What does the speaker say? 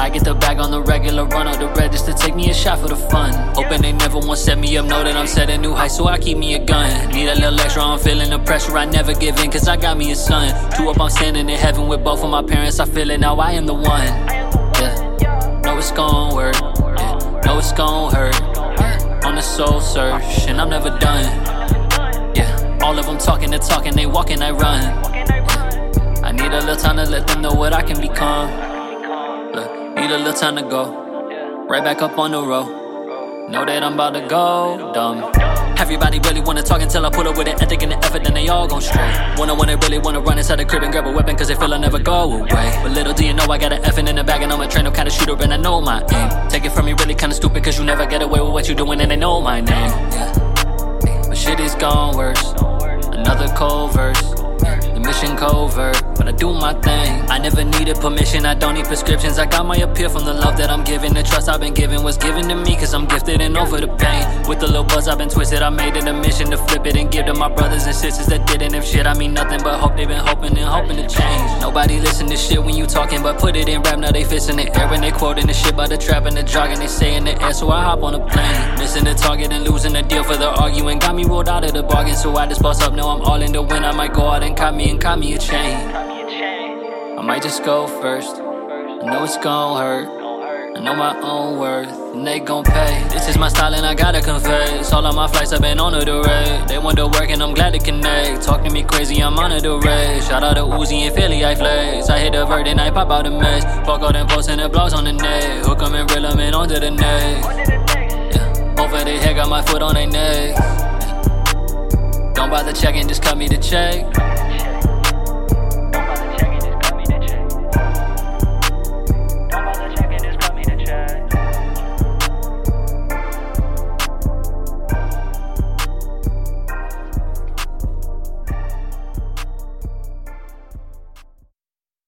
I get the bag on the regular, run out the register, take me a shot for the fun. Hoping they never won't set me up, know that I'm setting new heights, so I keep me a gun. Need a little extra, I'm feeling the pressure, I never give in, cause I got me a son. Two up, I'm standing in heaven with both of my parents, I feel it now, I am the one. Yeah, know it's gon' work, yeah, know it's gon' hurt. Yeah. On the soul search, and I'm never done. Yeah, all of them talking, they talking, they walking, I run. Yeah. I need a little time to let them know what I can become. Need a little time to go. Right back up on the road. Know that I'm about to go dumb. Everybody really wanna talk until I pull up with an ethic and the effort, then they all gon' stray. Wanna wanna really wanna run inside the crib and grab a weapon, cause they feel I'll never go away. But little do you know I got an effing in the bag and I'm a trained up kinda shooter and I know my aim. Take it from me really kinda stupid, cause you never get away with what you doing and they know my name. But shit is gone worse. Another cold verse. Mission covert, but I do my thing. I never needed permission, I don't need prescriptions. I got my appeal from the love that I'm giving. The trust I've been given was given to me, cause I'm gifted and over the pain. With the little buzz I've been twisted, I made it a mission to flip it and give to my brothers and sisters that didn't have shit. I mean nothing but hope they've been hoping and hoping to change. Nobody listen to shit when you talking, but put it in rap. Now they fist in the air and they quoting the shit by the trap and the jog and they say in the air. So I hop on a plane, missing the target and losing the deal for the arguing. Got me rolled out of the bargain, so I just bust up. Now I'm all in the win. I might go out and cop me and cop me a chain. I might just go first. I know it's gon' hurt. I know my own worth, and they gon' pay. This is my style, and I gotta confess. All of my flights have been on the red. They want to work, and I'm glad to connect. Talk to me crazy, I'm on the red. Shout out to Uzi and Philly, I flex. I hit the vert, and I pop out the mess. Fuck all them posts and the blogs on the net. Hook 'em and reel 'em in onto the neck. Yeah. Over their head, got my foot on their neck. Don't bother checking, just cut me the check.